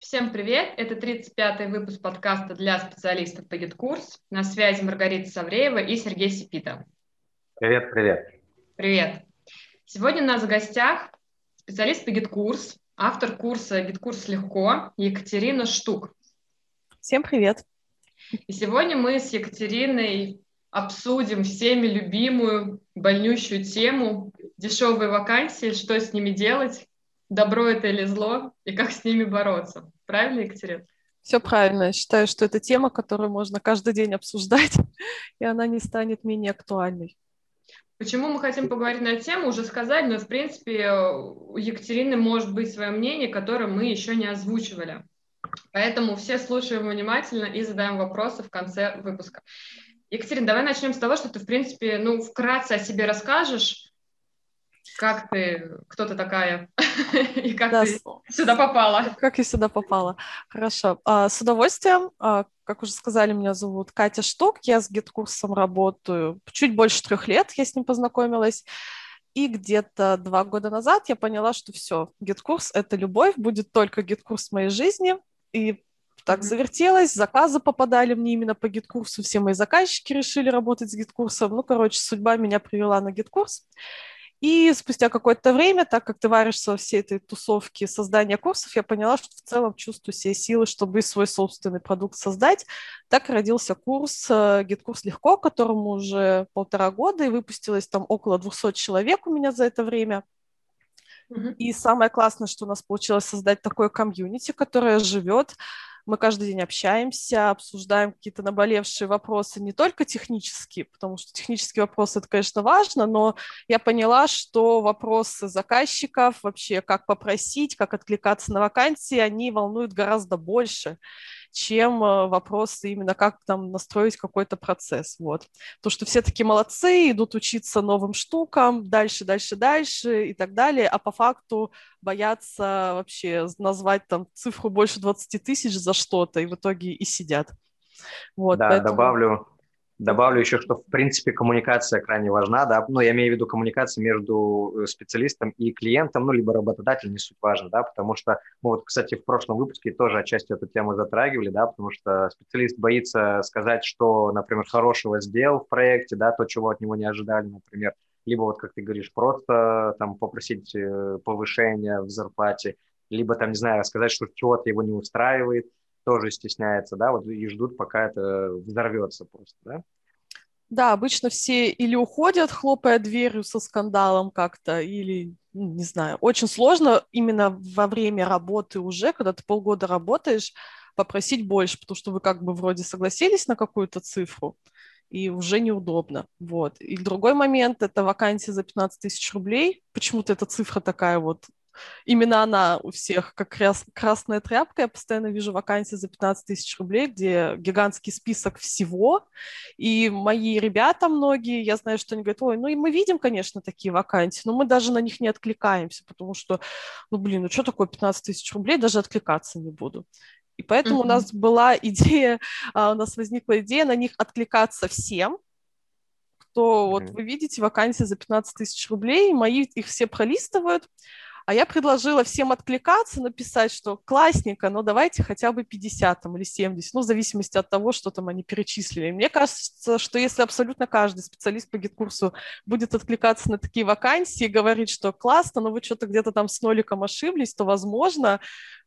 Всем привет! Это 35-й выпуск подкаста для специалистов по GitKurs. На связи Маргарита Савреева и Сергей Сипита. Привет, привет. Привет. Сегодня у нас в гостях специалист по GitKurs, автор курса GitKurs легко Екатерина Штук. Всем привет. И сегодня мы с Екатериной обсудим всеми любимую больнющую тему дешевые вакансии, что с ними делать, добро это или зло, и как с ними бороться. Правильно, Екатерина? Все правильно. Я считаю, что это тема, которую можно каждый день обсуждать, и она не станет менее актуальной. Почему мы хотим поговорить на тему, уже сказали, но, в принципе, у Екатерины может быть свое мнение, которое мы еще не озвучивали. Поэтому все слушаем внимательно и задаем вопросы в конце выпуска. Екатерина, давай начнем с того, что ты, в принципе, ну, вкратце о себе расскажешь, как ты, кто ты такая и как да, ты сюда попала? Как я сюда попала? Хорошо. А, с удовольствием. А, как уже сказали, меня зовут Катя Штук. Я с GetCourse ом работаю чуть больше трех лет. Я с ним познакомилась. И где-то два года назад я поняла, что все, GetCourse — это любовь, будет только GetCourse моей жизни. И так завертелось, заказы попадали мне именно по GetCourse у, все мои заказчики решили работать с GetCourse ом. Ну, короче, судьба меня привела на GetCourse. И спустя какое-то время, так как ты варишься во всей этой тусовке создания курсов, я поняла, что в целом чувствую себе силы, чтобы свой собственный продукт создать. Так родился курс э, Легко, которому уже полтора года, и выпустилось там около 200 человек у меня за это время. И самое классное, что у нас получилось создать такое комьюнити, которое живет, мы каждый день общаемся, обсуждаем какие-то наболевшие вопросы, не только технические, потому что технические вопросы это, конечно, важно, но я поняла, что вопросы заказчиков, вообще как попросить, как откликаться на вакансии, они волнуют гораздо больше чем э, вопросы именно как там настроить какой-то процесс. Вот. То, что все такие молодцы, идут учиться новым штукам, дальше, дальше, дальше и так далее, а по факту боятся вообще назвать там цифру больше 20 тысяч за что-то, и в итоге и сидят. Вот, да, поэтому... добавлю, Добавлю еще, что, в принципе, коммуникация крайне важна, да, ну, я имею в виду коммуникация между э, специалистом и клиентом, ну, либо работодателем, не суть важно, да, потому что, мы вот, кстати, в прошлом выпуске тоже отчасти эту тему затрагивали, да, потому что специалист боится сказать, что, например, хорошего сделал в проекте, да, то, чего от него не ожидали, например, либо, вот, как ты говоришь, просто там попросить э, повышения в зарплате, либо, там, не знаю, сказать, что чего-то его не устраивает, тоже стесняется, да, вот и ждут, пока это взорвется просто, да? Да, обычно все или уходят, хлопая дверью со скандалом как-то, или, ну, не знаю, очень сложно именно во время работы уже, когда ты полгода работаешь, попросить больше, потому что вы как бы вроде согласились на какую-то цифру, и уже неудобно. Вот. И другой момент – это вакансия за 15 тысяч рублей. Почему-то эта цифра такая вот именно она у всех как раз красная тряпка. Я постоянно вижу вакансии за 15 тысяч рублей, где гигантский список всего. И мои ребята многие, я знаю, что они говорят, ой, ну и мы видим, конечно, такие вакансии, но мы даже на них не откликаемся, потому что, ну блин, ну что такое 15 тысяч рублей, даже откликаться не буду. И поэтому mm-hmm. у нас была идея, а, у нас возникла идея на них откликаться всем, кто, mm-hmm. вот вы видите, вакансии за 15 тысяч рублей, мои их все пролистывают, а я предложила всем откликаться, написать, что классненько, но давайте хотя бы 50 там, или 70, ну, в зависимости от того, что там они перечислили. Мне кажется, что если абсолютно каждый специалист по GetCourse у будет откликаться на такие вакансии и говорить, что классно, но вы что-то где-то там с ноликом ошиблись, то, возможно,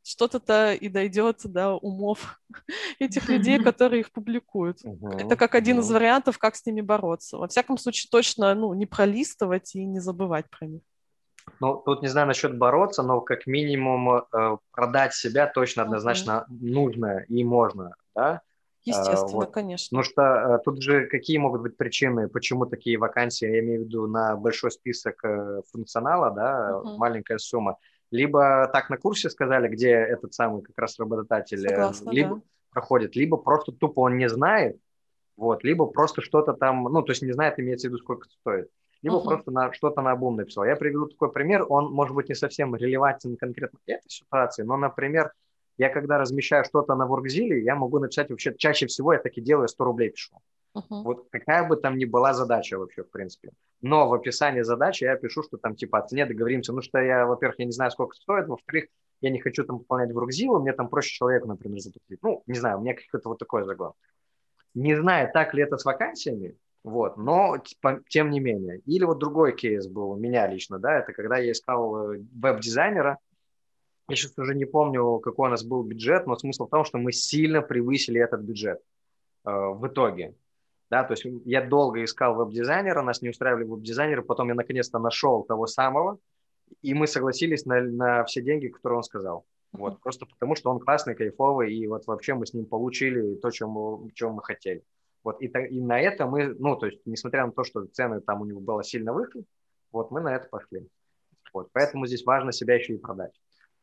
что-то-то и дойдет до умов этих людей, которые их публикуют. Это как один из вариантов, как с ними бороться. Во всяком случае, точно ну, не пролистывать и не забывать про них. Ну, тут не знаю насчет бороться, но как минимум э, продать себя точно однозначно mm-hmm. нужно и можно, да? Естественно, вот. конечно. Потому что э, тут же какие могут быть причины, почему такие вакансии, я имею в виду на большой список э, функционала, да, uh-huh. маленькая сумма, либо так на курсе сказали, где этот самый как раз работодатель Согласна, либо да. проходит, либо просто тупо он не знает, вот, либо просто что-то там, ну, то есть не знает, имеется в виду, сколько стоит либо uh-huh. просто на, что-то на обум написал. Я приведу такой пример, он может быть не совсем релевантен конкретно этой ситуации, но, например, я когда размещаю что-то на WorkZilla, я могу написать вообще, чаще всего я так и делаю, 100 рублей пишу. Uh-huh. Вот какая бы там ни была задача вообще, в принципе. Но в описании задачи я пишу, что там типа о цене договоримся. Ну, что я, во-первых, я не знаю, сколько стоит, во-вторых, я не хочу там выполнять Рукзилу, мне там проще человеку, например, заплатить. Ну, не знаю, у меня какой-то вот такой загон. Не знаю, так ли это с вакансиями, вот, но тем не менее. Или вот другой кейс был у меня лично, да, это когда я искал э, веб-дизайнера, я сейчас уже не помню, какой у нас был бюджет, но смысл в том, что мы сильно превысили этот бюджет э, в итоге. Да, то есть я долго искал веб-дизайнера, нас не устраивали веб-дизайнеры, потом я наконец-то нашел того самого, и мы согласились на, на все деньги, которые он сказал. Вот, просто потому что он классный, кайфовый, и вот вообще мы с ним получили то, чем, чем мы хотели. Вот, и, и на это мы, ну, то есть, несмотря на то, что цены там у него было сильно выше, вот мы на это пошли. Вот, поэтому здесь важно себя еще и продать.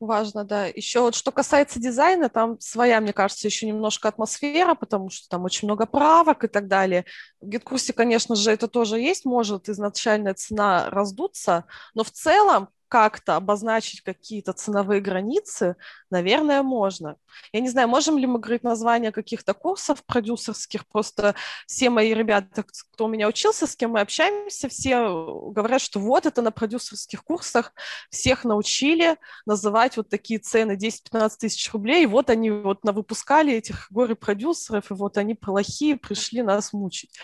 Важно, да. Еще вот что касается дизайна, там своя, мне кажется, еще немножко атмосфера, потому что там очень много правок и так далее. В гид-курсе, конечно же, это тоже есть, может изначальная цена раздуться, но в целом как-то обозначить какие-то ценовые границы, наверное, можно. Я не знаю, можем ли мы говорить название каких-то курсов продюсерских, просто все мои ребята, кто у меня учился, с кем мы общаемся, все говорят, что вот это на продюсерских курсах всех научили называть вот такие цены 10-15 тысяч рублей, и вот они вот навыпускали этих горе продюсеров, и вот они плохие, пришли нас мучить.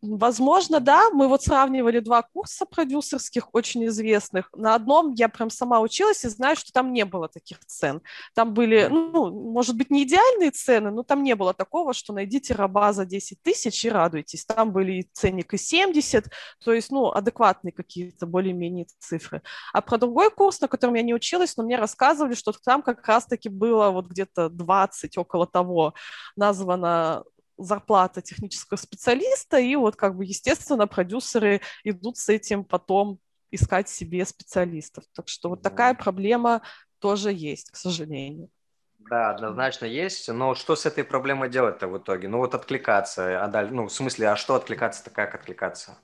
Возможно, да. Мы вот сравнивали два курса продюсерских, очень известных. На одном я прям сама училась и знаю, что там не было таких цен. Там были, ну, может быть, не идеальные цены, но там не было такого, что найдите раба за 10 тысяч и радуйтесь. Там были и ценник и 70, то есть, ну, адекватные какие-то более-менее цифры. А про другой курс, на котором я не училась, но мне рассказывали, что там как раз-таки было вот где-то 20, около того, названо зарплата технического специалиста, и вот как бы, естественно, продюсеры идут с этим потом искать себе специалистов. Так что вот такая проблема тоже есть, к сожалению. Да, однозначно есть. Но что с этой проблемой делать-то в итоге? Ну вот откликаться, а далее, ну в смысле, а что откликаться-то, как откликаться?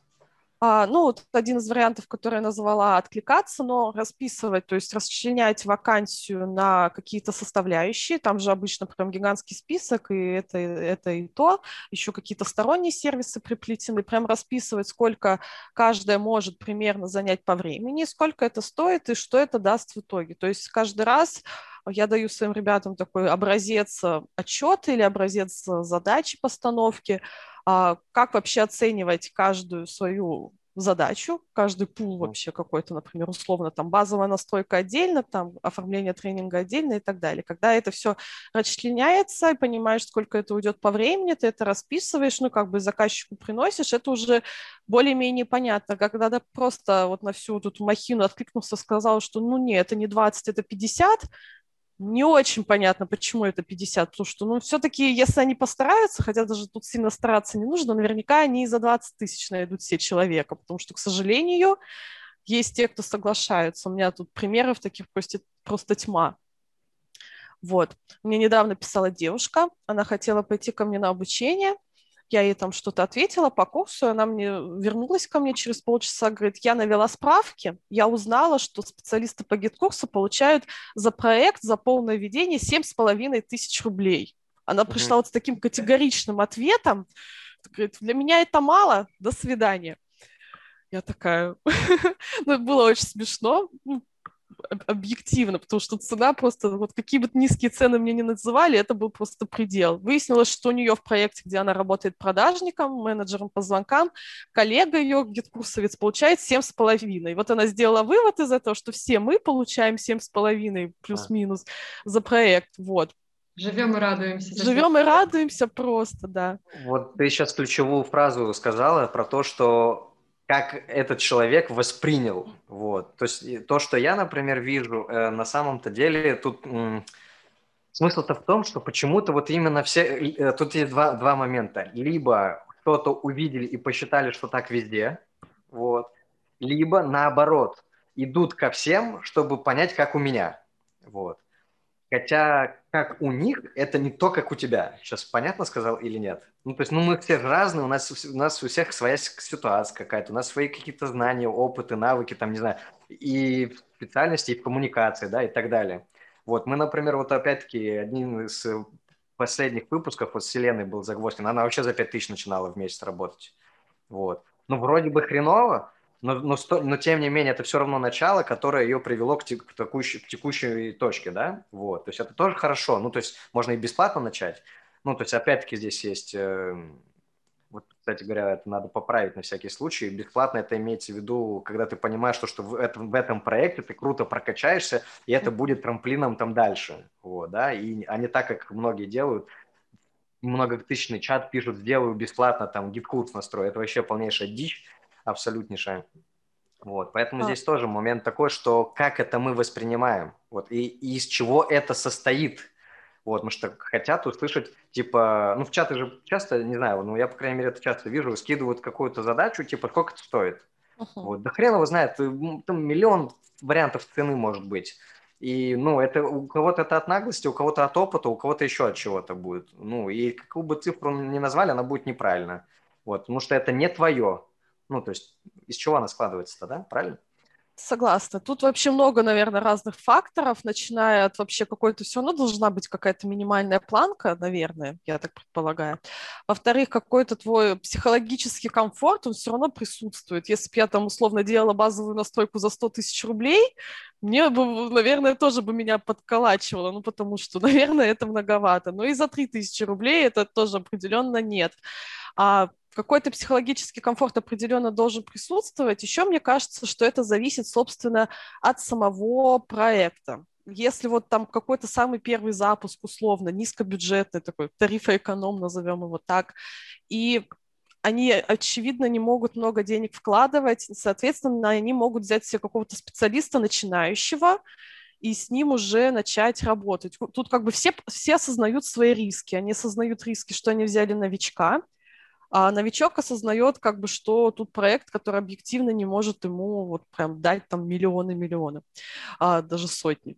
А, ну, вот один из вариантов, который я назвала, откликаться, но расписывать, то есть расчленять вакансию на какие-то составляющие, там же обычно прям гигантский список, и это, это и то, еще какие-то сторонние сервисы приплетены, прям расписывать, сколько каждая может примерно занять по времени, сколько это стоит и что это даст в итоге. То есть каждый раз я даю своим ребятам такой образец отчета или образец задачи постановки, как вообще оценивать каждую свою задачу, каждый пул вообще какой-то, например, условно, там базовая настройка отдельно, там оформление тренинга отдельно и так далее. Когда это все расчленяется, и понимаешь, сколько это уйдет по времени, ты это расписываешь, ну, как бы заказчику приносишь, это уже более-менее понятно. Когда ты просто вот на всю тут махину откликнулся, сказал, что, ну, нет, это не 20, это 50, не очень понятно, почему это 50, потому что, ну, все-таки, если они постараются, хотя даже тут сильно стараться не нужно, наверняка они и за 20 тысяч найдут все человека, потому что, к сожалению, есть те, кто соглашаются. У меня тут примеров таких просто, просто тьма. Вот. Мне недавно писала девушка, она хотела пойти ко мне на обучение, я ей там что-то ответила по курсу, она мне вернулась ко мне через полчаса, говорит, я навела справки, я узнала, что специалисты по GetCourse у получают за проект, за полное ведение с половиной тысяч рублей. Она пришла вот с таким категоричным ответом, говорит, для меня это мало, до свидания. Я такая, ну, было очень смешно, ну, объективно, потому что цена просто, вот какие бы низкие цены мне не называли, это был просто предел. Выяснилось, что у нее в проекте, где она работает продажником, менеджером по звонкам, коллега ее, гид-курсовец, получает семь с половиной. Вот она сделала вывод из этого, что все мы получаем семь с половиной плюс-минус за проект, вот. Живем и радуемся. Живем и радуемся просто, да. Вот ты сейчас ключевую фразу сказала про то, что как этот человек воспринял. Вот. То есть то, что я, например, вижу, э, на самом-то деле тут смысл-то в том, что почему-то вот именно все... Э, тут есть два, два момента. Либо кто-то увидели и посчитали, что так везде, вот. либо наоборот, идут ко всем, чтобы понять, как у меня. Вот. Хотя, как у них, это не то, как у тебя. Сейчас понятно сказал или нет? Ну, то есть, ну, мы все разные, у нас, у нас у всех своя ситуация какая-то, у нас свои какие-то знания, опыты, навыки, там, не знаю, и специальности, и в коммуникации, да, и так далее. Вот, мы, например, вот опять-таки, один из последних выпусков вот с был загвозден, она вообще за 5 тысяч начинала в месяц работать. Вот. Ну, вроде бы хреново, но, но, но тем не менее это все равно начало, которое ее привело к, к, текущей, к текущей точке, да, вот, то есть это тоже хорошо, ну, то есть можно и бесплатно начать, ну, то есть опять-таки здесь есть, э, вот, кстати говоря, это надо поправить на всякий случай, бесплатно это имеется в виду, когда ты понимаешь, что, что в, этом, в этом проекте ты круто прокачаешься, и это будет трамплином там дальше, вот, да, и, а не так, как многие делают, многотысячный чат пишут, сделаю бесплатно, там, GetCourse настрою. Это вообще полнейшая дичь, абсолютнейшая. Вот, поэтому а. здесь тоже момент такой, что как это мы воспринимаем, вот, и, и из чего это состоит, вот, потому что хотят услышать, типа, ну, в чаты же часто, не знаю, ну, я, по крайней мере, это часто вижу, скидывают какую-то задачу, типа, сколько это стоит. Uh-huh. Вот, да хрен его знает, там миллион вариантов цены может быть. И, ну, это у кого-то это от наглости, у кого-то от опыта, у кого-то еще от чего-то будет. Ну, и какую бы цифру ни назвали, она будет неправильно. Вот, потому что это не твое. Ну, то есть из чего она складывается-то, да? Правильно? Согласна. Тут вообще много, наверное, разных факторов, начиная от вообще какой-то все равно должна быть какая-то минимальная планка, наверное, я так предполагаю. Во-вторых, какой-то твой психологический комфорт, он все равно присутствует. Если бы я там условно делала базовую настройку за 100 тысяч рублей, мне бы, наверное, тоже бы меня подколачивало, ну, потому что, наверное, это многовато. Но и за 3000 рублей это тоже определенно нет. А какой-то психологический комфорт определенно должен присутствовать. Еще мне кажется, что это зависит, собственно, от самого проекта. Если вот там какой-то самый первый запуск, условно, низкобюджетный такой, тарифоэконом, назовем его так, и они, очевидно, не могут много денег вкладывать, соответственно, они могут взять себе какого-то специалиста начинающего, и с ним уже начать работать. Тут как бы все, все осознают свои риски. Они осознают риски, что они взяли новичка, а новичок осознает, как бы, что тут проект, который объективно не может ему вот прям дать там миллионы-миллионы, а, даже сотни.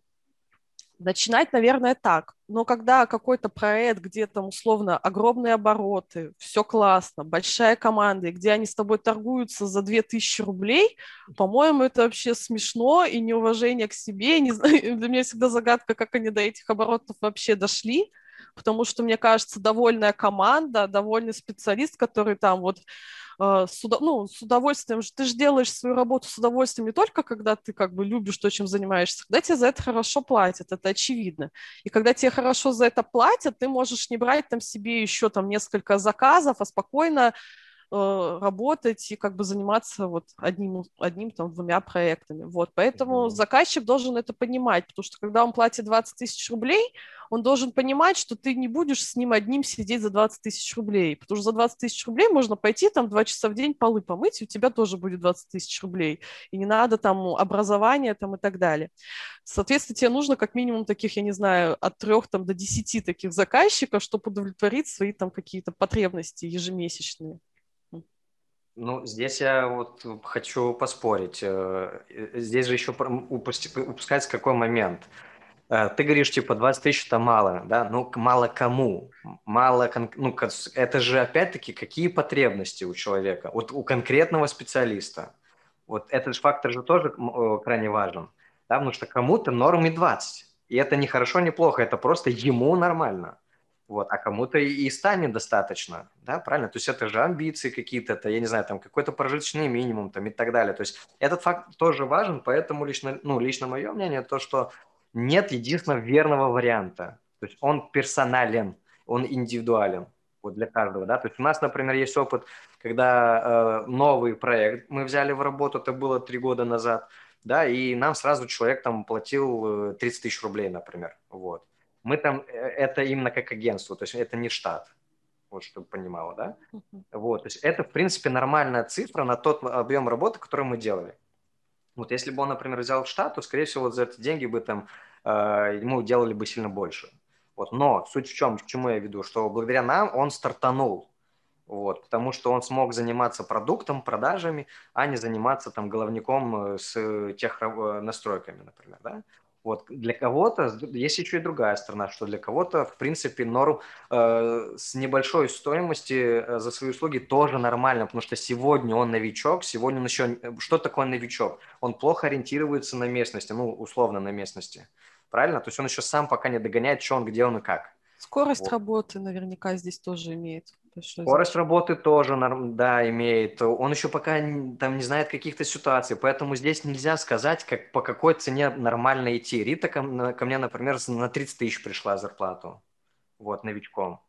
Начинать, наверное, так. Но когда какой-то проект, где там условно огромные обороты, все классно, большая команда, и где они с тобой торгуются за 2000 рублей, по-моему, это вообще смешно и неуважение к себе. Не знаю, для меня всегда загадка, как они до этих оборотов вообще дошли потому что, мне кажется, довольная команда, довольный специалист, который там вот э, с, удов... ну, с удовольствием, ты же делаешь свою работу с удовольствием не только, когда ты как бы любишь то, чем занимаешься, когда тебе за это хорошо платят, это очевидно. И когда тебе хорошо за это платят, ты можешь не брать там себе еще там несколько заказов, а спокойно Э, работать и как бы заниматься вот одним, одним там двумя проектами. Вот, поэтому заказчик должен это понимать, потому что когда он платит 20 тысяч рублей, он должен понимать, что ты не будешь с ним одним сидеть за 20 тысяч рублей, потому что за 20 тысяч рублей можно пойти там два часа в день полы помыть, и у тебя тоже будет 20 тысяч рублей, и не надо там образования там и так далее. Соответственно, тебе нужно как минимум таких, я не знаю, от трех там до десяти таких заказчиков, чтобы удовлетворить свои там какие-то потребности ежемесячные. Ну, здесь я вот хочу поспорить. Э, здесь же еще упускается какой момент. Э, ты говоришь, типа, 20 тысяч – это мало, да? Ну, мало кому? Мало, ну, это же, опять-таки, какие потребности у человека? Вот у конкретного специалиста. Вот этот фактор же тоже э, крайне важен, да? Потому что кому-то норме 20. И это не хорошо, не плохо, это просто ему нормально. Вот, а кому-то и 100 недостаточно, да, правильно? То есть это же амбиции какие-то, это, я не знаю, там какой-то прожиточный минимум там и так далее. То есть этот факт тоже важен, поэтому лично, ну, лично мое мнение то, что нет единственного верного варианта. То есть он персонален, он индивидуален вот для каждого, да. То есть у нас, например, есть опыт, когда э, новый проект мы взяли в работу, это было три года назад, да, и нам сразу человек там платил 30 э, тысяч рублей, например, вот мы там, э, это именно как агентство, то есть это не штат, вот чтобы понимала, да? Uh-huh. Вот, то есть это, в принципе, нормальная цифра на тот объем работы, который мы делали. Вот если бы он, например, взял штат, то, скорее всего, вот за эти деньги бы там э, ему делали бы сильно больше. Вот, но суть в чем, к чему я веду, что благодаря нам он стартанул, вот, потому что он смог заниматься продуктом, продажами, а не заниматься там головником э, с тех э, настройками, например, да. Вот для кого-то есть еще и другая сторона, что для кого-то, в принципе, норм э, с небольшой стоимости э, за свои услуги тоже нормально, потому что сегодня он новичок, сегодня он еще... Э, что такое новичок? Он плохо ориентируется на местности, ну, условно на местности, правильно? То есть он еще сам пока не догоняет, что он, где он и как. Скорость вот. работы наверняка здесь тоже имеет Скорость работы тоже, да, имеет. Он еще пока там не знает каких-то ситуаций, поэтому здесь нельзя сказать, как, по какой цене нормально идти. Рита ко, ко мне, например, на 30 тысяч пришла зарплату, вот, новичком,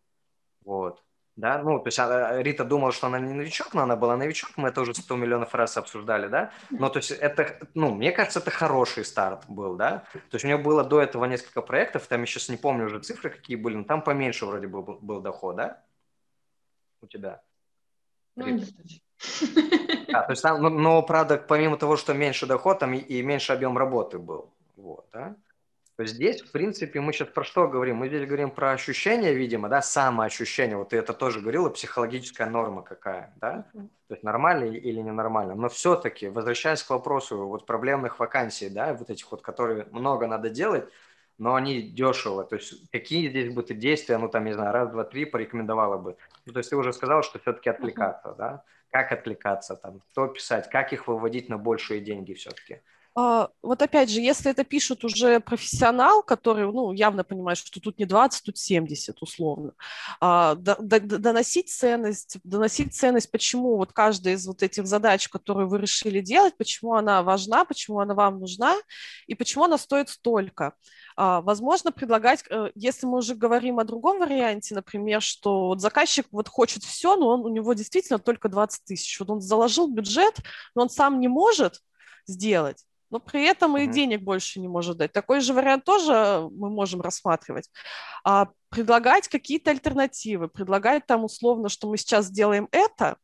вот. Да, ну, то есть а, Рита думала, что она не новичок, но она была новичок, мы это уже 100 миллионов раз обсуждали, да, но то есть это, ну, мне кажется, это хороший старт был, да, то есть у меня было до этого несколько проектов, там я сейчас не помню уже цифры какие были, но там поменьше вроде был, был доход, да, у тебя? Ну, не а, то есть там, но, но, правда, помимо того, что меньше доход, там и, и меньше объем работы был, вот, да, то есть здесь, в принципе, мы сейчас про что говорим? Мы здесь говорим про ощущение, видимо, да, самоощущение. Вот ты это тоже говорила, психологическая норма какая, да? То есть нормально или ненормально. Но все-таки, возвращаясь к вопросу вот проблемных вакансий, да, вот этих вот, которые много надо делать, но они дешево. То есть какие здесь бы ты действия, ну там, не знаю, раз, два, три порекомендовала бы? Ну, то есть ты уже сказал, что все-таки отвлекаться, uh-huh. да? Как отвлекаться, там, что писать, как их выводить на большие деньги все-таки? А, вот опять же, если это пишет уже профессионал, который, ну, явно понимает, что тут не 20, тут 70 условно, а, доносить ценность, доносить ценность, почему вот каждая из вот этих задач, которые вы решили делать, почему она важна, почему она вам нужна и почему она стоит столько. А, возможно, предлагать, э, если мы уже говорим о другом варианте, например, что вот заказчик вот хочет все, но он, у него действительно только 20 тысяч. Вот он заложил бюджет, но он сам не может сделать, но при этом и денег больше не может дать. Такой же вариант тоже мы можем рассматривать. А предлагать какие-то альтернативы, предлагать там условно, что мы сейчас сделаем это,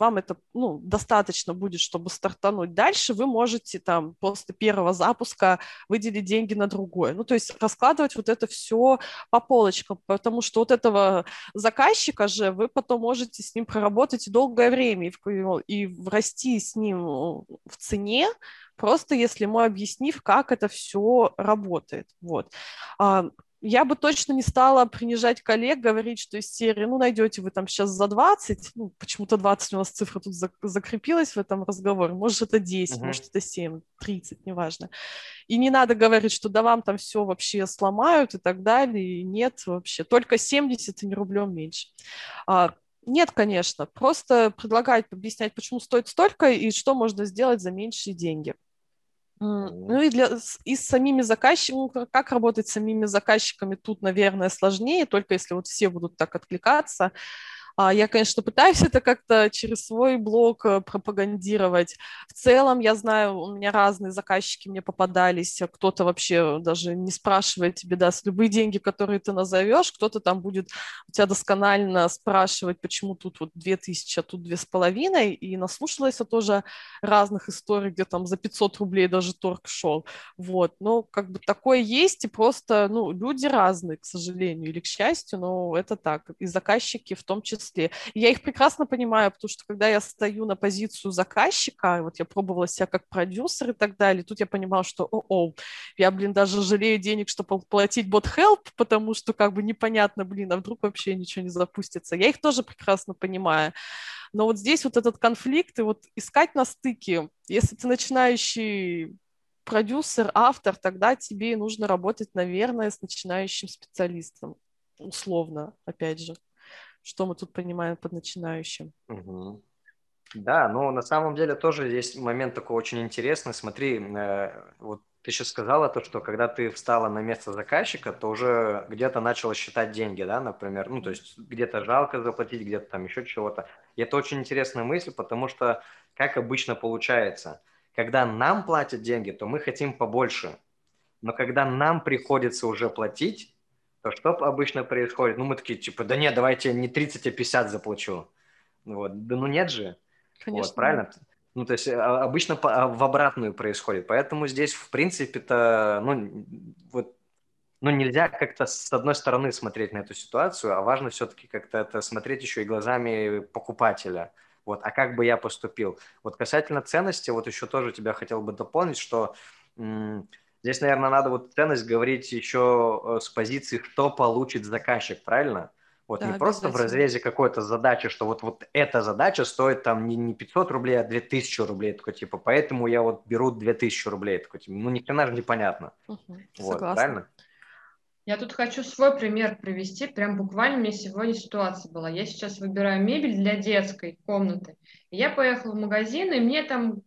вам это ну, достаточно будет, чтобы стартануть дальше, вы можете там после первого запуска выделить деньги на другое. Ну, то есть раскладывать вот это все по полочкам, потому что вот этого заказчика же вы потом можете с ним проработать долгое время и, и расти с ним в цене, просто если ему объяснив, как это все работает. Вот. Я бы точно не стала принижать коллег, говорить, что из серии, ну, найдете вы там сейчас за 20, ну, почему-то 20 у нас цифра тут закрепилась в этом разговоре, может, это 10, uh-huh. может, это 7, 30, неважно. И не надо говорить, что да вам там все вообще сломают и так далее, и нет вообще, только 70 и не рублем меньше. А, нет, конечно, просто предлагать объяснять, почему стоит столько и что можно сделать за меньшие деньги. Ну и, для, и с самими заказчиками, как работать с самими заказчиками, тут, наверное, сложнее, только если вот все будут так откликаться. А, я, конечно, пытаюсь это как-то через свой блог э, пропагандировать. В целом, я знаю, у меня разные заказчики мне попадались, кто-то вообще даже не спрашивает тебе, даст любые деньги, которые ты назовешь, кто-то там будет у тебя досконально спрашивать, почему тут вот 2000, а тут две с половиной, и наслушалась я тоже разных историй, где там за 500 рублей даже торг шел, вот, но как бы такое есть, и просто, ну, люди разные, к сожалению, или к счастью, но это так, и заказчики в том числе числе. я их прекрасно понимаю, потому что когда я стою на позицию заказчика, вот я пробовала себя как продюсер и так далее, тут я понимала, что о-о, я, блин, даже жалею денег, чтобы платить бот help, потому что как бы непонятно, блин, а вдруг вообще ничего не запустится. Я их тоже прекрасно понимаю. Но вот здесь вот этот конфликт и вот искать на стыке, если ты начинающий продюсер, автор, тогда тебе нужно работать, наверное, с начинающим специалистом, условно, опять же что мы тут понимаем под начинающим. Угу. Да, ну на самом деле тоже здесь момент такой очень интересный. Смотри, э, вот ты сейчас сказала то, что когда ты встала на место заказчика, то уже где-то начала считать деньги, да, например, ну то есть где-то жалко заплатить, где-то там еще чего-то. И это очень интересная мысль, потому что как обычно получается, когда нам платят деньги, то мы хотим побольше, но когда нам приходится уже платить, то что обычно происходит? Ну, мы такие, типа, да нет, давайте не 30, а 50 заплачу. Вот. Да ну нет же. Конечно. Вот, правильно? Ну, то есть а, обычно а, в обратную происходит. Поэтому здесь, в принципе-то, ну, вот, ну, нельзя как-то с одной стороны смотреть на эту ситуацию, а важно все-таки как-то это смотреть еще и глазами покупателя. Вот, а как бы я поступил? Вот касательно ценности, вот еще тоже тебя хотел бы дополнить, что Здесь, наверное, надо вот ценность говорить еще э, с позиции, что получит заказчик, правильно? Вот да, не просто в разрезе какой-то задачи, что вот, вот эта задача стоит там не, не 500 рублей, а 2000 рублей, такой типа, поэтому я вот беру 2000 рублей, такой типа, ну ни хрена же непонятно. Угу, вот, правильно? Я тут хочу свой пример привести. Прям буквально у меня сегодня ситуация была. Я сейчас выбираю мебель для детской комнаты. Я поехала в магазин, и мне там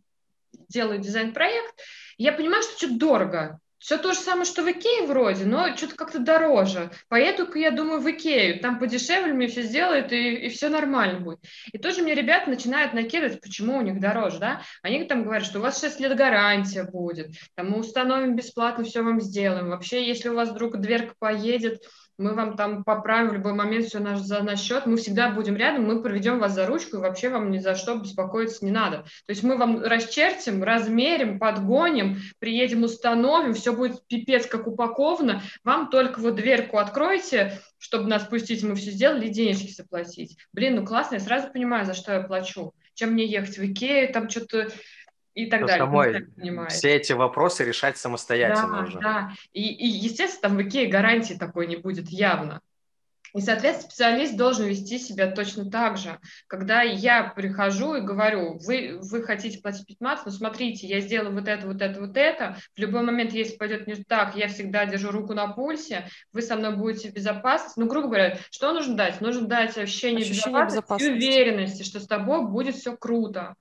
делают дизайн-проект. Я понимаю, что что-то дорого. Все то же самое, что в Икее вроде, но что-то как-то дороже. Поеду-ка, я думаю, в Икею. Там подешевле мне все сделают, и, и все нормально будет. И тоже мне ребята начинают накидывать, почему у них дороже, да? Они там говорят, что у вас 6 лет гарантия будет, там мы установим бесплатно, все вам сделаем. Вообще, если у вас вдруг дверка поедет, мы вам там поправим в любой момент все наш, за наш счет, мы всегда будем рядом, мы проведем вас за ручку, и вообще вам ни за что беспокоиться не надо. То есть мы вам расчертим, размерим, подгоним, приедем, установим, все будет пипец как упаковано, вам только вот дверку откройте, чтобы нас пустить, мы все сделали, и денежки заплатить. Блин, ну классно, я сразу понимаю, за что я плачу. Чем мне ехать в Икею, там что-то и так далее. Самой все эти вопросы решать самостоятельно да, уже. Да, и, и, естественно, там в Икее гарантии такой не будет явно. И, соответственно, специалист должен вести себя точно так же. Когда я прихожу и говорю, вы, вы хотите платить 15, но смотрите, я сделаю вот это, вот это, вот это. В любой момент, если пойдет не так, я всегда держу руку на пульсе, вы со мной будете в безопасности. Ну, грубо говоря, что нужно дать? Нужно дать ощущение, ощущение безопасности, безопасности и уверенности, что с тобой будет все круто.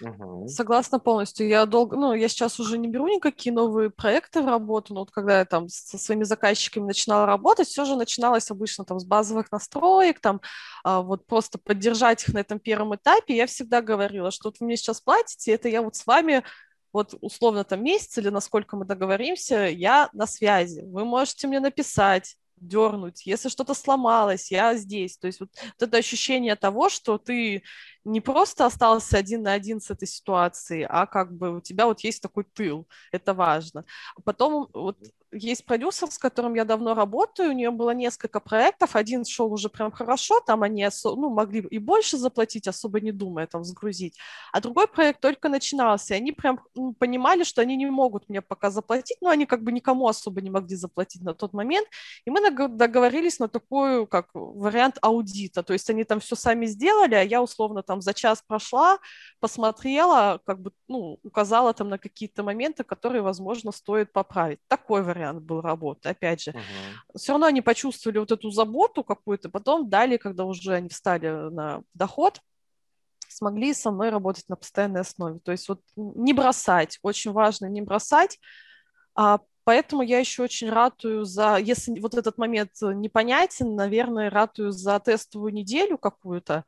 Угу. Согласна полностью. Я долго, ну, я сейчас уже не беру никакие новые проекты в работу, но вот когда я там со своими заказчиками начинала работать, все же начиналось обычно там с базовых настроек, там а, вот просто поддержать их на этом первом этапе. Я всегда говорила, что вот вы мне сейчас платите, это я вот с вами вот условно там месяц или насколько мы договоримся, я на связи. Вы можете мне написать, дернуть, если что-то сломалось, я здесь. То есть вот, вот это ощущение того, что ты не просто остался один на один с этой ситуацией, а как бы у тебя вот есть такой тыл, это важно. Потом вот есть продюсер, с которым я давно работаю, у нее было несколько проектов, один шел уже прям хорошо, там они ну, могли и больше заплатить, особо не думая там сгрузить, а другой проект только начинался, и они прям ну, понимали, что они не могут мне пока заплатить, но они как бы никому особо не могли заплатить на тот момент, и мы договорились на такой, как вариант аудита, то есть они там все сами сделали, а я условно там за час прошла, посмотрела, как бы, ну, указала там на какие-то моменты, которые, возможно, стоит поправить. Такой вариант был работы, опять же. Uh-huh. Все равно они почувствовали вот эту заботу какую-то, потом далее, когда уже они встали на доход, смогли со мной работать на постоянной основе. То есть вот не бросать, очень важно не бросать, а Поэтому я еще очень ратую за, если вот этот момент непонятен, наверное, ратую за тестовую неделю какую-то,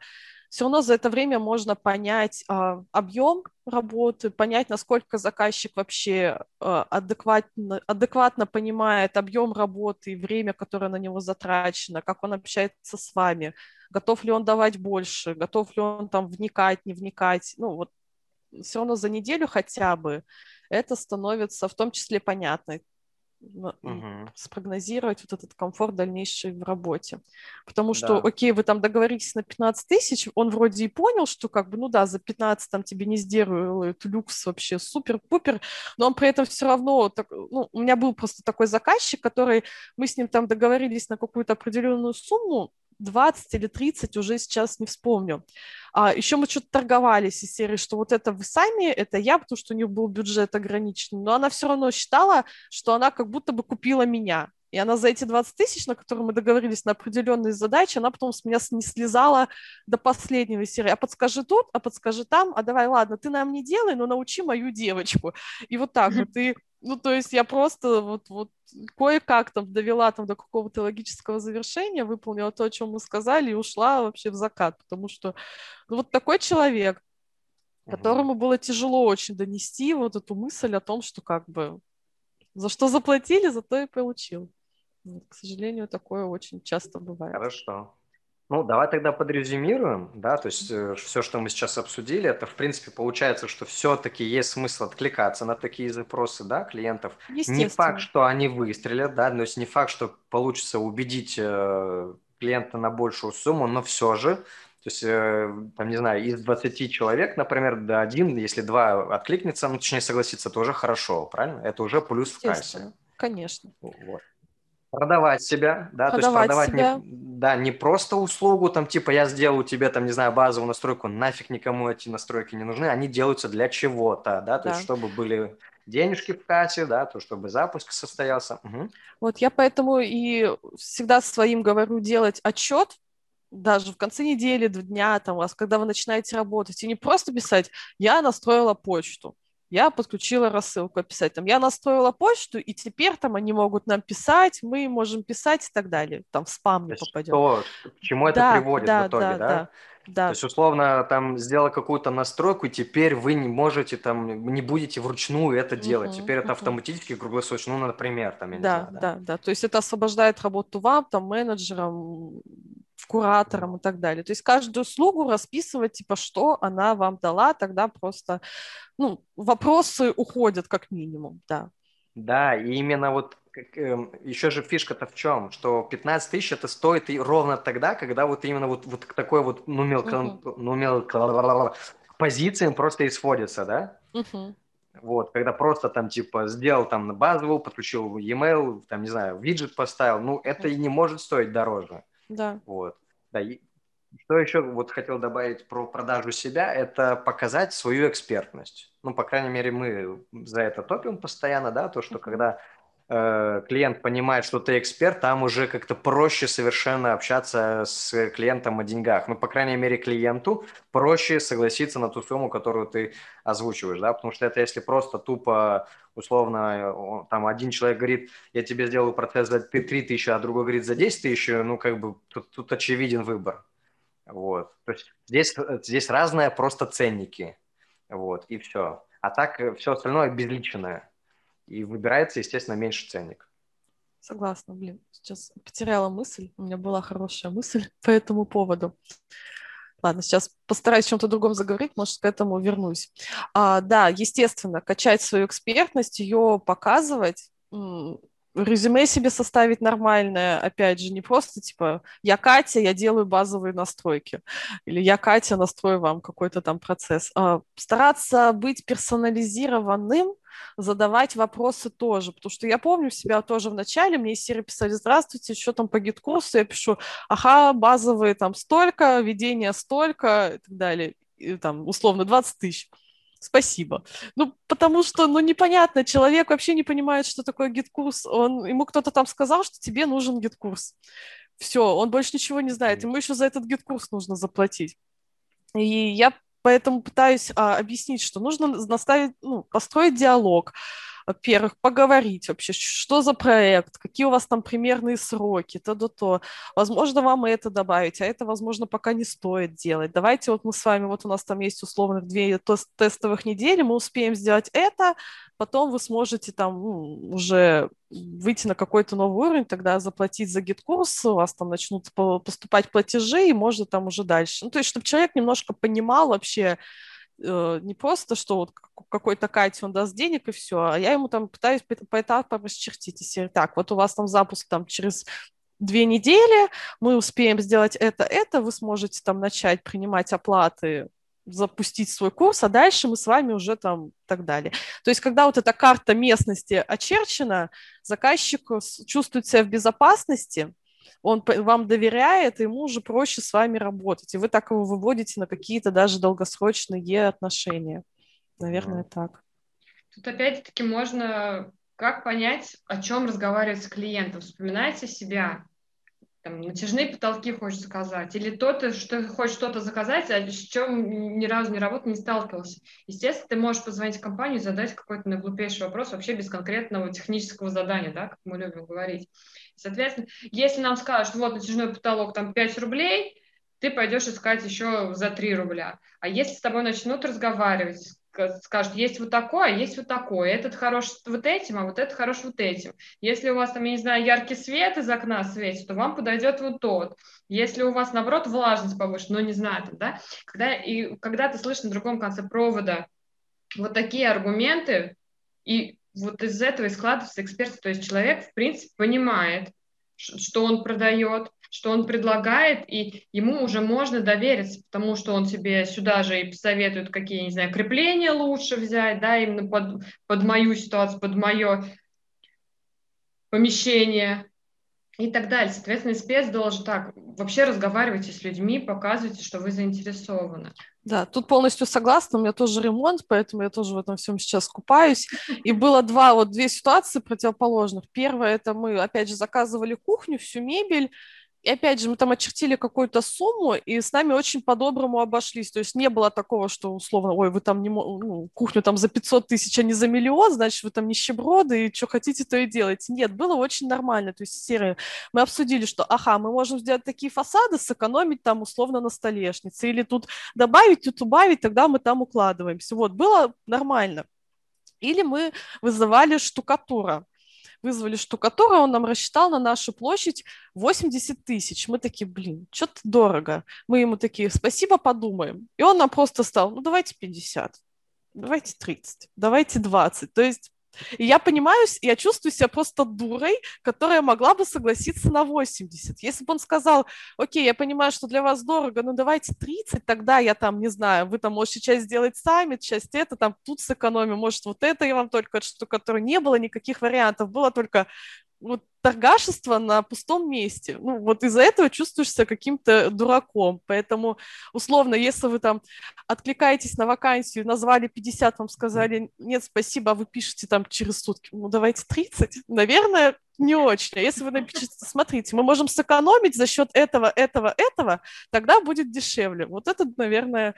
все равно за это время можно понять а, объем работы, понять, насколько заказчик вообще а, адекватно, адекватно понимает объем работы и время, которое на него затрачено, как он общается с вами, готов ли он давать больше, готов ли он там вникать, не вникать. Ну вот все равно за неделю хотя бы это становится в том числе понятно угу. спрогнозировать вот этот комфорт дальнейший в работе. Потому что, да. окей, вы там договорились на 15 тысяч, он вроде и понял, что как бы, ну да, за 15 там тебе не сделают люкс вообще супер-пупер, но он при этом все равно, так, ну, у меня был просто такой заказчик, который, мы с ним там договорились на какую-то определенную сумму, 20 или 30, уже сейчас не вспомню. А, еще мы что-то торговались из серии, что вот это вы сами, это я, потому что у них был бюджет ограниченный, но она все равно считала, что она как будто бы купила меня. И она за эти 20 тысяч, на которые мы договорились на определенные задачи, она потом с меня не слезала до последнего серии. А подскажи тут, а подскажи там, а давай, ладно, ты нам не делай, но научи мою девочку. И вот так вот. И ну, то есть я просто вот, вот кое-как там довела там до какого-то логического завершения, выполнила то, о чем мы сказали, и ушла вообще в закат, потому что ну, вот такой человек, которому было тяжело очень донести вот эту мысль о том, что как бы за что заплатили, за то и получил. К сожалению, такое очень часто бывает. Хорошо. Ну, давай тогда подрезюмируем, да, то есть э, все, что мы сейчас обсудили, это, в принципе, получается, что все-таки есть смысл откликаться на такие запросы, да, клиентов. Не факт, что они выстрелят, да, то есть не факт, что получится убедить э, клиента на большую сумму, но все же, то есть, э, там, не знаю, из 20 человек, например, до один, если два откликнется, ну, точнее, согласится, тоже хорошо, правильно? Это уже плюс в кассе. Конечно. Вот продавать себя, да, продавать то есть продавать себя. Не, да, не просто услугу, там, типа, я сделаю тебе, там, не знаю, базовую настройку, нафиг никому эти настройки не нужны, они делаются для чего-то, да, то да. есть чтобы были денежки в кассе, да, то чтобы запуск состоялся. Угу. Вот я поэтому и всегда своим говорю делать отчет, даже в конце недели, дня, там, раз, когда вы начинаете работать, и не просто писать «я настроила почту», я подключила рассылку описать. Там, я настроила почту, и теперь там они могут нам писать, мы можем писать и так далее. Там в спам не попадем. Что, к чему это да, приводит да, в итоге, да? да? да. Да. То есть, условно, там сделал какую-то настройку, и теперь вы не можете там, не будете вручную это делать. Uh-huh, теперь uh-huh. это автоматически круглосуточно, ну, например, там, я да, не знаю. Да, да, да. То есть это освобождает работу вам, там, менеджерам, куратором и так далее. То есть каждую услугу расписывать, типа, что она вам дала, тогда просто, ну, вопросы уходят как минимум, да. Да, и именно вот эм, еще же фишка-то в чем, что 15 тысяч это стоит и ровно тогда, когда вот именно вот, вот такой вот нумел, uh-huh. нумел, позициям просто исходится, да? Uh-huh. Вот, когда просто там типа сделал там базовую, подключил e-mail, там, не знаю, виджет поставил, ну, это и не может стоить дороже. Да. Вот. Да, и что еще вот хотел добавить про продажу себя, это показать свою экспертность. Ну, по крайней мере, мы за это топим постоянно, да, то, что uh-huh. когда э, клиент понимает, что ты эксперт, там уже как-то проще совершенно общаться с клиентом о деньгах. Ну, по крайней мере, клиенту проще согласиться на ту сумму, которую ты озвучиваешь, да, потому что это если просто тупо условно, там один человек говорит, я тебе сделаю процесс за 3 тысячи, а другой говорит за 10 тысяч, ну, как бы тут, тут очевиден выбор. Вот. То есть здесь, здесь разные просто ценники. Вот, и все. А так все остальное безличное. И выбирается, естественно, меньше ценник. Согласна, блин. Сейчас потеряла мысль. У меня была хорошая мысль по этому поводу. Ладно, сейчас постараюсь о чем-то другом заговорить, может, к этому вернусь. А, да, естественно, качать свою экспертность, ее показывать, резюме себе составить нормальное, опять же, не просто типа «я Катя, я делаю базовые настройки» или «я Катя, настрою вам какой-то там процесс». А, стараться быть персонализированным – задавать вопросы тоже, потому что я помню себя тоже в начале, мне из серии писали, здравствуйте, что там по GetCourse у, я пишу, ага, базовые там столько, ведение столько и так далее, и, там условно 20 тысяч. Спасибо. Ну, потому что, ну, непонятно, человек вообще не понимает, что такое GetCourse. Он, ему кто-то там сказал, что тебе нужен GetCourse. Все, он больше ничего не знает. Ему еще за этот GetCourse нужно заплатить. И я Поэтому пытаюсь а, объяснить, что нужно наставить, ну, построить диалог, во-первых, поговорить вообще, что за проект, какие у вас там примерные сроки, то-то-то. Возможно, вам это добавить, а это, возможно, пока не стоит делать. Давайте вот мы с вами, вот у нас там есть условно две тестовых недели, мы успеем сделать это, потом вы сможете там ну, уже выйти на какой-то новый уровень, тогда заплатить за GetCourse, у вас там начнут поступать платежи, и можно там уже дальше. Ну, то есть, чтобы человек немножко понимал вообще, не просто, что вот какой-то Кате он даст денег и все, а я ему там пытаюсь по этапам расчертить. Если так, вот у вас там запуск там через две недели, мы успеем сделать это, это, вы сможете там начать принимать оплаты запустить свой курс, а дальше мы с вами уже там так далее. То есть, когда вот эта карта местности очерчена, заказчик чувствует себя в безопасности, он вам доверяет, ему уже проще с вами работать, и вы так его выводите на какие-то даже долгосрочные отношения. Наверное, mm. так. Тут опять-таки можно как понять, о чем разговаривать с клиентом. Вспоминайте себя там, натяжные потолки хочешь заказать, или то-то, что хочешь что-то заказать, а с чем ни разу не работал, не сталкивался. Естественно, ты можешь позвонить в компанию и задать какой-то наглупейший вопрос вообще без конкретного технического задания, да, как мы любим говорить. Соответственно, если нам скажут, вот натяжной потолок там 5 рублей, ты пойдешь искать еще за 3 рубля. А если с тобой начнут разговаривать, скажут, есть вот такое, а есть вот такое, этот хорош вот этим, а вот этот хорош вот этим. Если у вас там, я не знаю, яркий свет из окна светит, то вам подойдет вот тот. Если у вас, наоборот, влажность повыше, ну, не знаю, там, да, когда, и когда ты слышишь на другом конце провода вот такие аргументы, и вот из этого и складывается эксперт, то есть человек, в принципе, понимает, что он продает, что он предлагает, и ему уже можно довериться, потому что он тебе сюда же и посоветует, какие, не знаю, крепления лучше взять, да, именно под, под мою ситуацию, под мое помещение. И так далее. Соответственно, спец должен так, вообще разговаривайте с людьми, показывайте, что вы заинтересованы. Да, тут полностью согласна, у меня тоже ремонт, поэтому я тоже в этом всем сейчас купаюсь. И было два, вот две ситуации противоположных. Первое, это мы, опять же, заказывали кухню, всю мебель, и опять же, мы там очертили какую-то сумму, и с нами очень по-доброму обошлись. То есть не было такого, что условно, ой, вы там не, ну, кухню там за 500 тысяч, а не за миллион, значит, вы там нищеброды, и что хотите, то и делайте. Нет, было очень нормально. То есть серые. Мы обсудили, что, ага, мы можем сделать такие фасады, сэкономить там условно на столешнице, или тут добавить, тут убавить, тогда мы там укладываемся. Вот, было нормально. Или мы вызывали штукатура вызвали штукатура, он нам рассчитал на нашу площадь 80 тысяч. Мы такие, блин, что-то дорого. Мы ему такие, спасибо, подумаем. И он нам просто стал, ну давайте 50, давайте 30, давайте 20. То есть и я понимаю, я чувствую себя просто дурой, которая могла бы согласиться на 80. Если бы он сказал, окей, я понимаю, что для вас дорого, но давайте 30, тогда я там, не знаю, вы там можете часть сделать сами, часть это, там тут сэкономим, может вот это я вам только что, которое не было никаких вариантов, было только вот торгашество на пустом месте. Ну, вот из-за этого чувствуешь себя каким-то дураком. Поэтому, условно, если вы там откликаетесь на вакансию, назвали 50, вам сказали, нет, спасибо, а вы пишете там через сутки, ну, давайте 30, наверное, не очень. А если вы напишете, смотрите, мы можем сэкономить за счет этого, этого, этого, тогда будет дешевле. Вот это, наверное,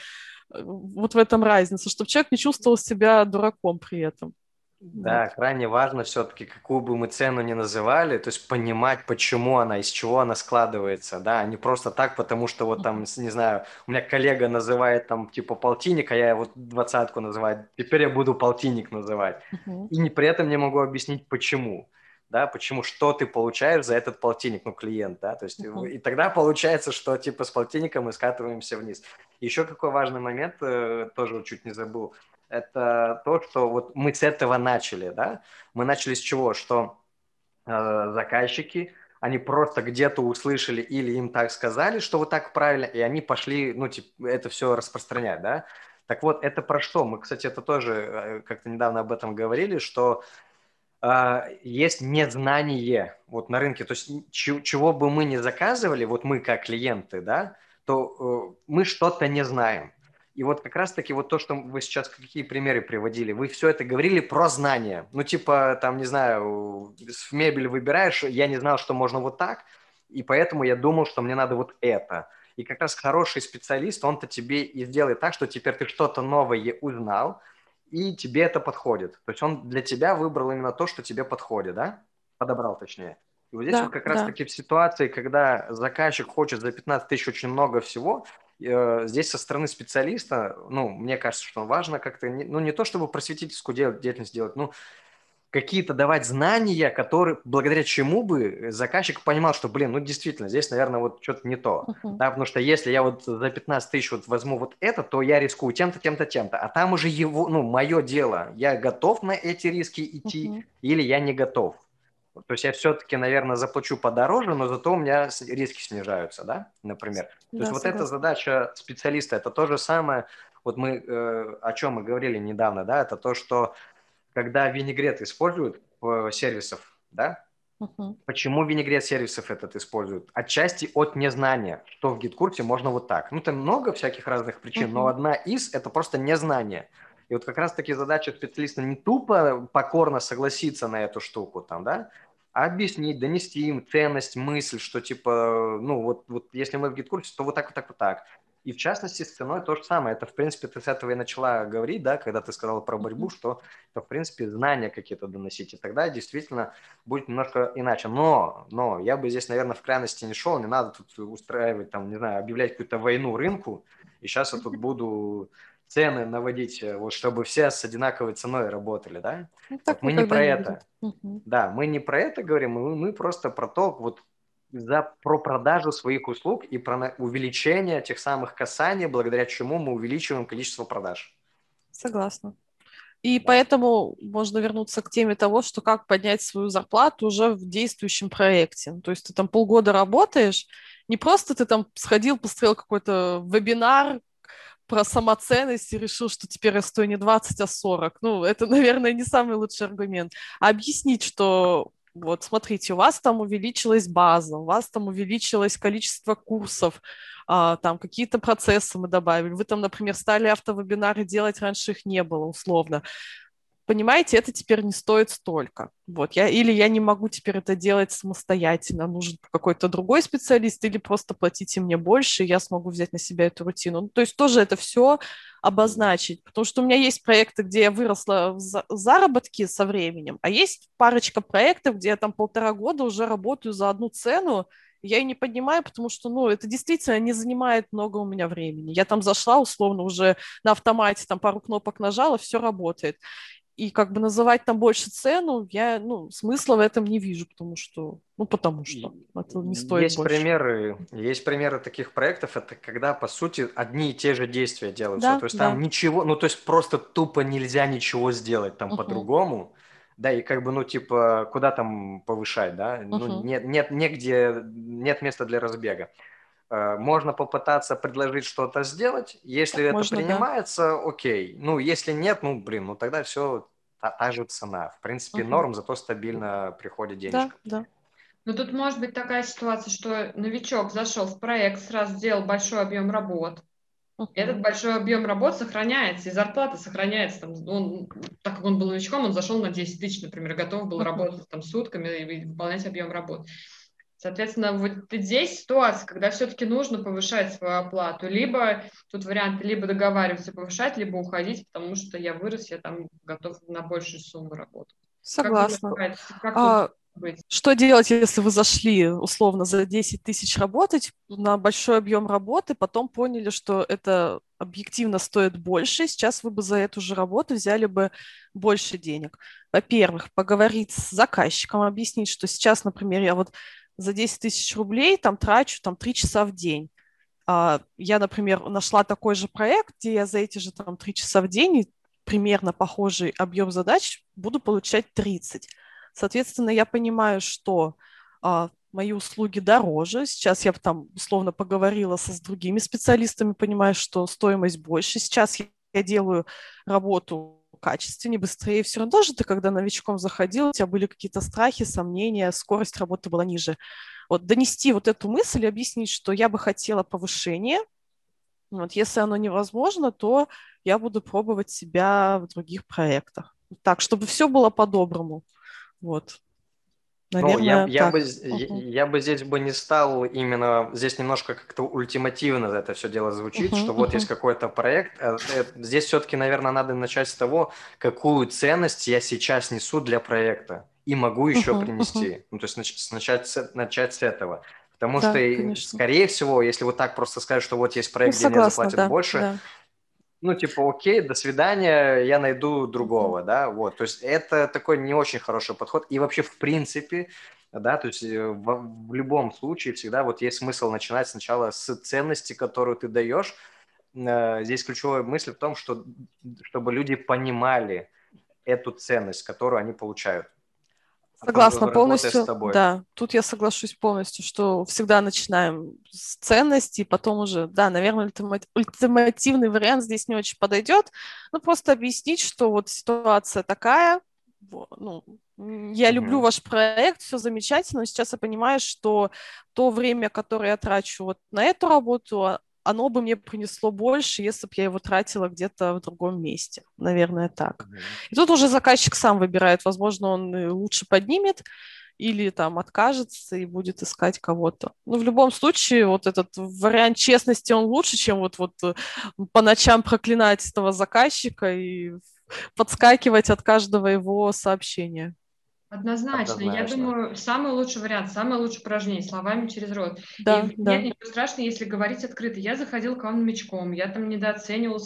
вот в этом разница, чтобы человек не чувствовал себя дураком при этом. Да, вот. крайне важно все-таки, какую бы мы цену ни называли, то есть понимать, почему она, из чего она складывается, да, а не просто так, потому что вот там, не знаю, у меня коллега называет там типа полтинник, а я вот двадцатку называю, теперь я буду полтинник называть. Uh-huh. И не, при этом не могу объяснить, почему да, почему, что ты получаешь за этот полтинник, ну, клиент, да, то есть, uh-huh. и тогда получается, что, типа, с полтинником мы скатываемся вниз. Еще какой важный момент, э, тоже чуть не забыл, это то, что вот мы с этого начали, да, мы начали с чего, что э, заказчики, они просто где-то услышали или им так сказали, что вот так правильно, и они пошли, ну, типа, это все распространять, да. Так вот, это про что? Мы, кстати, это тоже э, как-то недавно об этом говорили, что э, есть незнание вот на рынке, то есть чего бы мы ни заказывали, вот мы как клиенты, да, то э, мы что-то не знаем. И вот как раз-таки вот то, что вы сейчас какие примеры приводили, вы все это говорили про знания. Ну, типа, там, не знаю, в мебель выбираешь, я не знал, что можно вот так, и поэтому я думал, что мне надо вот это. И как раз хороший специалист, он-то тебе и сделает так, что теперь ты что-то новое узнал, и тебе это подходит. То есть он для тебя выбрал именно то, что тебе подходит, да? Подобрал, точнее. И вот здесь да, вот как раз-таки в ситуации, когда заказчик хочет за 15 тысяч очень много всего, здесь со стороны специалиста, ну, мне кажется, что важно как-то, ну, не то чтобы просветительскую деятельность делать, ну, какие-то давать знания, которые, благодаря чему бы заказчик понимал, что, блин, ну, действительно, здесь, наверное, вот что-то не то, uh-huh. да, потому что если я вот за 15 тысяч вот возьму вот это, то я рискую тем-то, тем-то, тем-то, а там уже его, ну, мое дело, я готов на эти риски идти uh-huh. или я не готов. То есть я все-таки, наверное, заплачу подороже, но зато у меня риски снижаются, да, например. То да, есть вот эта задача специалиста, это то же самое, вот мы, э, о чем мы говорили недавно, да, это то, что когда винегрет используют в сервисов, да, uh-huh. почему винегрет сервисов этот используют? Отчасти от незнания, что в гид-курсе можно вот так. Ну, там много всяких разных причин, uh-huh. но одна из – это просто незнание. И вот как раз-таки задача специалиста не тупо покорно согласиться на эту штуку, там, да, объяснить, донести им ценность, мысль, что типа, ну вот, вот если мы в гид-курсе, то вот так, вот так, вот так. И в частности с ценой то же самое. Это, в принципе, ты с этого и начала говорить, да, когда ты сказала про борьбу, что это, в принципе, знания какие-то доносить. И тогда действительно будет немножко иначе. Но, но я бы здесь, наверное, в крайности не шел. Не надо тут устраивать, там, не знаю, объявлять какую-то войну рынку. И сейчас я тут буду цены наводить, э, вот чтобы все с одинаковой ценой работали, да? Ну, так мы не про не это. Угу. Да, мы не про это говорим, мы, мы просто про то, вот за, про продажу своих услуг и про увеличение тех самых касаний, благодаря чему мы увеличиваем количество продаж. Согласна. И да. поэтому можно вернуться к теме того, что как поднять свою зарплату уже в действующем проекте. То есть ты там полгода работаешь, не просто ты там сходил, построил какой-то вебинар, про самоценность и решил, что теперь я стою не 20, а 40. Ну, это, наверное, не самый лучший аргумент. Объяснить, что Вот, смотрите, у вас там увеличилась база, у вас там увеличилось количество курсов, а, там какие-то процессы мы добавили. Вы там, например, стали автовебинары делать, раньше их не было, условно понимаете, это теперь не стоит столько. Вот, я, или я не могу теперь это делать самостоятельно, нужен какой-то другой специалист, или просто платите мне больше, и я смогу взять на себя эту рутину. Ну, то есть тоже это все обозначить, потому что у меня есть проекты, где я выросла в заработке со временем, а есть парочка проектов, где я там полтора года уже работаю за одну цену, я ее не поднимаю, потому что, ну, это действительно не занимает много у меня времени. Я там зашла, условно, уже на автомате, там пару кнопок нажала, все работает и как бы называть там больше цену, я, ну, смысла в этом не вижу, потому что, ну, потому что это не стоит есть больше. Примеры, есть примеры таких проектов, это когда, по сути, одни и те же действия делаются, да, то есть да. там ничего, ну, то есть просто тупо нельзя ничего сделать там uh-huh. по-другому, да, и как бы, ну, типа, куда там повышать, да, uh-huh. ну, нет, нет, негде, нет места для разбега. Э, можно попытаться предложить что-то сделать. Если это Можно, принимается, да. окей. Ну, если нет, ну, блин, ну тогда все та, та же цена. В принципе, угу. норм, зато стабильно приходит денежка. Да, да. Но тут может быть такая ситуация, что новичок зашел в проект, сразу сделал большой объем работ. Uh-huh. Этот большой объем работ сохраняется, и зарплата сохраняется. Там, он, так как он был новичком, он зашел на 10 тысяч, например, готов был uh-huh. работать там, сутками и выполнять объем работ. Соответственно, вот здесь ситуация, когда все-таки нужно повышать свою оплату. Либо тут варианты, либо договариваться повышать, либо уходить, потому что я вырос, я там готов на большую сумму работать. Согласна. Как, как а, быть? Что делать, если вы зашли условно за 10 тысяч работать на большой объем работы, потом поняли, что это объективно стоит больше, сейчас вы бы за эту же работу взяли бы больше денег. Во-первых, поговорить с заказчиком, объяснить, что сейчас, например, я вот за 10 тысяч рублей там трачу там 3 часа в день. А, я, например, нашла такой же проект, где я за эти же там 3 часа в день примерно похожий объем задач буду получать 30. Соответственно, я понимаю, что а, мои услуги дороже. Сейчас я там условно поговорила со, с другими специалистами, понимаю, что стоимость больше. Сейчас я, я делаю работу качественнее, быстрее. Все равно даже ты, когда новичком заходил, у тебя были какие-то страхи, сомнения, скорость работы была ниже. Вот донести вот эту мысль и объяснить, что я бы хотела повышения. Вот, если оно невозможно, то я буду пробовать себя в других проектах. Так, чтобы все было по-доброму. Вот. Наверное, ну, я, я, бы, uh-huh. я, я бы здесь бы не стал именно, здесь немножко как-то ультимативно это все дело звучит, uh-huh, что вот uh-huh. есть какой-то проект. Э, э, здесь все-таки, наверное, надо начать с того, какую ценность я сейчас несу для проекта и могу еще uh-huh, принести. Uh-huh. Ну, то есть начать, начать с этого. Потому да, что, конечно. скорее всего, если вот так просто сказать, что вот есть проект, ну, согласна, где мне заплатят да, больше, да ну, типа, окей, до свидания, я найду другого, да, вот, то есть это такой не очень хороший подход, и вообще, в принципе, да, то есть э, в, в любом случае всегда вот есть смысл начинать сначала с ценности, которую ты даешь, э, здесь ключевая мысль в том, что чтобы люди понимали эту ценность, которую они получают. Согласна полностью. Да, тут я соглашусь полностью, что всегда начинаем с ценностей, потом уже, да, наверное, ультимативный вариант здесь не очень подойдет, но просто объяснить, что вот ситуация такая, ну, я люблю ваш проект, все замечательно, но сейчас я понимаю, что то время, которое я трачу вот на эту работу, а, оно бы мне принесло больше, если бы я его тратила где-то в другом месте. Наверное, так. И тут уже заказчик сам выбирает. Возможно, он лучше поднимет или там откажется и будет искать кого-то. Ну, в любом случае, вот этот вариант честности, он лучше, чем вот, вот э, по ночам проклинать этого заказчика и подскакивать от каждого его сообщения. Однозначно. Однозначно. Я думаю, самый лучший вариант, самое лучшее упражнение словами через рот. Да, и да. нет ничего страшного, если говорить открыто. Я заходил к вам новичком, я там недооценивал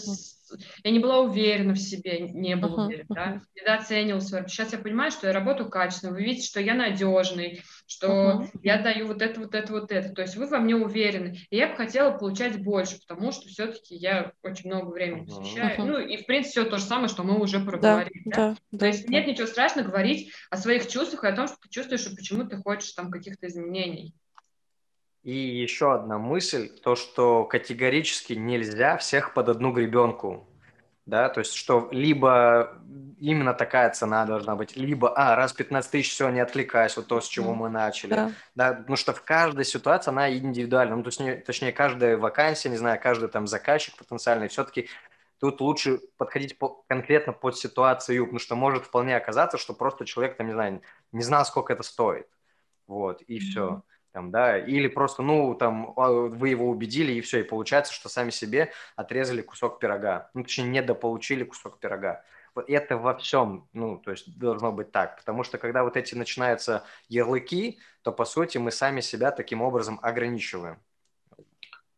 я не была уверена в себе, не была uh-huh, уверена, uh-huh. да, недооценивала свою. Сейчас я понимаю, что я работаю качественно, вы видите, что я надежный, что uh-huh. я даю вот это, вот это, вот это. То есть вы во мне уверены. И я бы хотела получать больше, потому что все-таки я очень много времени посвящаю. Uh-huh. Ну и в принципе все то же самое, что мы уже проговорили. Да, да? Да, то есть да. нет ничего страшного говорить о своих чувствах и о том, что ты чувствуешь и почему ты хочешь там каких-то изменений. И еще одна мысль, то, что категорически нельзя всех под одну гребенку. Да, то есть что либо именно такая цена должна быть, либо, а, раз 15 тысяч, все, не отвлекаясь, вот то, с чего мы начали, да. да, потому что в каждой ситуации она индивидуальна, ну, то есть, точнее, каждая вакансия, не знаю, каждый там заказчик потенциальный, все-таки тут лучше подходить по, конкретно под ситуацию, потому что может вполне оказаться, что просто человек там, не знаю, не знал, сколько это стоит, вот, и mm-hmm. все там, да, или просто, ну, там, а, вы его убедили, и все, и получается, что сами себе отрезали кусок пирога, ну, точнее, недополучили кусок пирога. Вот это во всем, ну, то есть должно быть так, потому что когда вот эти начинаются ярлыки, то, по сути, мы сами себя таким образом ограничиваем.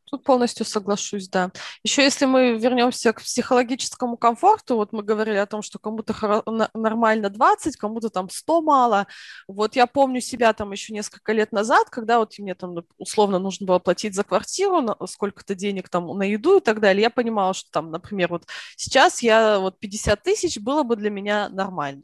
Тут полностью соглашусь, да. Еще если мы вернемся к психологическому комфорту, вот мы говорили о том, что кому-то нормально 20, кому-то там 100 мало. Вот я помню себя там еще несколько лет назад, когда вот мне там условно нужно было платить за квартиру, сколько-то денег там на еду и так далее. Я понимала, что там, например, вот сейчас я вот 50 тысяч было бы для меня нормально.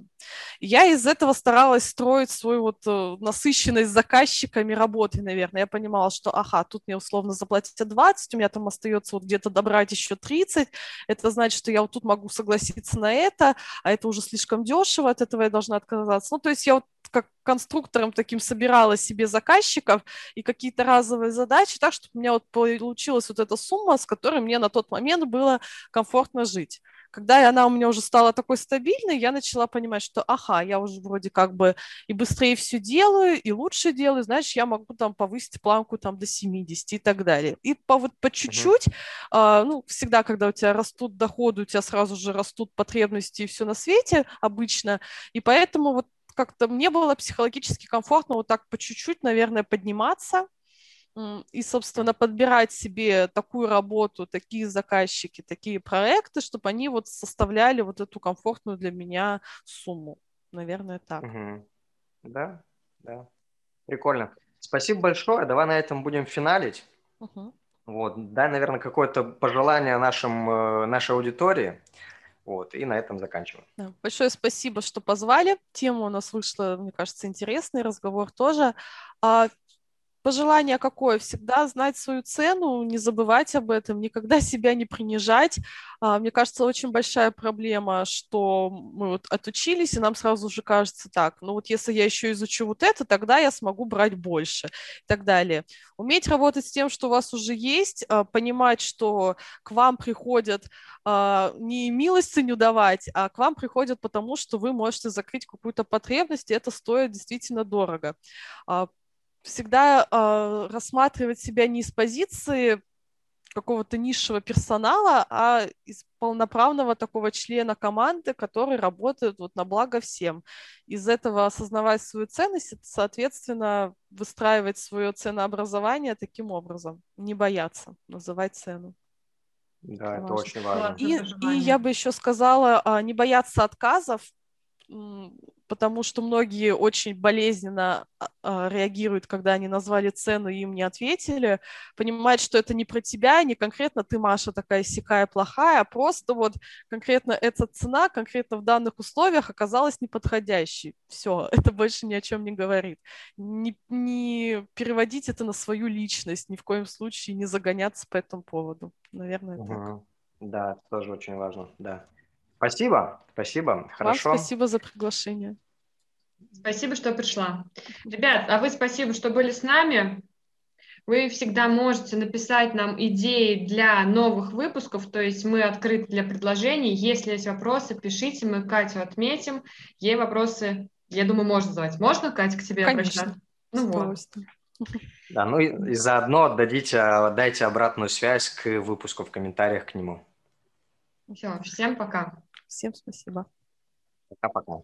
Я из этого старалась строить свою вот э, насыщенность заказчиками работы, наверное. Я понимала, что, ага, тут мне условно заплатить 20, у меня там остается вот где-то добрать еще 30, это значит, что я вот тут могу согласиться на это, а это уже слишком дешево, от этого я должна отказаться. Ну, то есть я вот как конструктором таким собирала себе заказчиков и какие-то разовые задачи, так, чтобы у меня вот получилась вот эта сумма, с которой мне на тот момент было комфортно жить. Когда она у меня уже стала такой стабильной, я начала понимать, что, ага, я уже вроде как бы и быстрее все делаю, и лучше делаю, знаешь, я могу там повысить планку там до 70 и так далее. И по, вот по чуть-чуть, uh-huh. а, ну, всегда, когда у тебя растут доходы, у тебя сразу же растут потребности и все на свете обычно, и поэтому вот как-то мне было психологически комфортно вот так по чуть-чуть, наверное, подниматься, и, собственно, подбирать себе такую работу, такие заказчики, такие проекты, чтобы они вот составляли вот эту комфортную для меня сумму. Наверное, так. Угу. Да, да. Прикольно. Спасибо большое. Давай на этом будем финалить. Угу. Вот, дай, наверное, какое-то пожелание нашим, э, нашей аудитории. Вот, и на этом заканчиваем. Да, большое спасибо, что позвали. Тема у нас вышла, мне кажется, интересный, разговор тоже. Пожелание какое? Всегда знать свою цену, не забывать об этом, никогда себя не принижать. А, мне кажется, очень большая проблема, что мы вот отучились, и нам сразу же кажется так, ну вот если я еще изучу вот это, тогда я смогу брать больше и так далее. Уметь работать с тем, что у вас уже есть, а, понимать, что к вам приходят а, не милостыню давать, а к вам приходят потому, что вы можете закрыть какую-то потребность, и это стоит действительно дорого всегда э, рассматривать себя не из позиции какого-то низшего персонала, а из полноправного такого члена команды, который работает вот на благо всем. Из этого осознавать свою ценность, соответственно, выстраивать свое ценообразование таким образом, не бояться называть цену. Да, это, это очень важно. И, и я бы еще сказала, а, не бояться отказов, потому что многие очень болезненно а, а, реагируют, когда они назвали цену и им не ответили, понимать, что это не про тебя, не конкретно ты, Маша, такая сякая плохая, а просто вот конкретно эта цена, конкретно в данных условиях оказалась неподходящей. Все, это больше ни о чем не говорит. Не, не переводить это на свою личность, ни в коем случае не загоняться по этому поводу. Наверное, угу. так. Да, тоже очень важно, да. Спасибо, спасибо, хорошо. Вам спасибо за приглашение. Спасибо, что пришла. Ребят, а вы спасибо, что были с нами. Вы всегда можете написать нам идеи для новых выпусков, то есть мы открыты для предложений. Если есть вопросы, пишите, мы Катю отметим. Ей вопросы, я думаю, можно задавать. Можно, Катя, к тебе Конечно. обращаться? Ну вот. Да, ну и, и заодно отдадите, дайте обратную связь к выпуску в комментариях к нему. Все, всем пока. Всем спасибо. Пока-пока.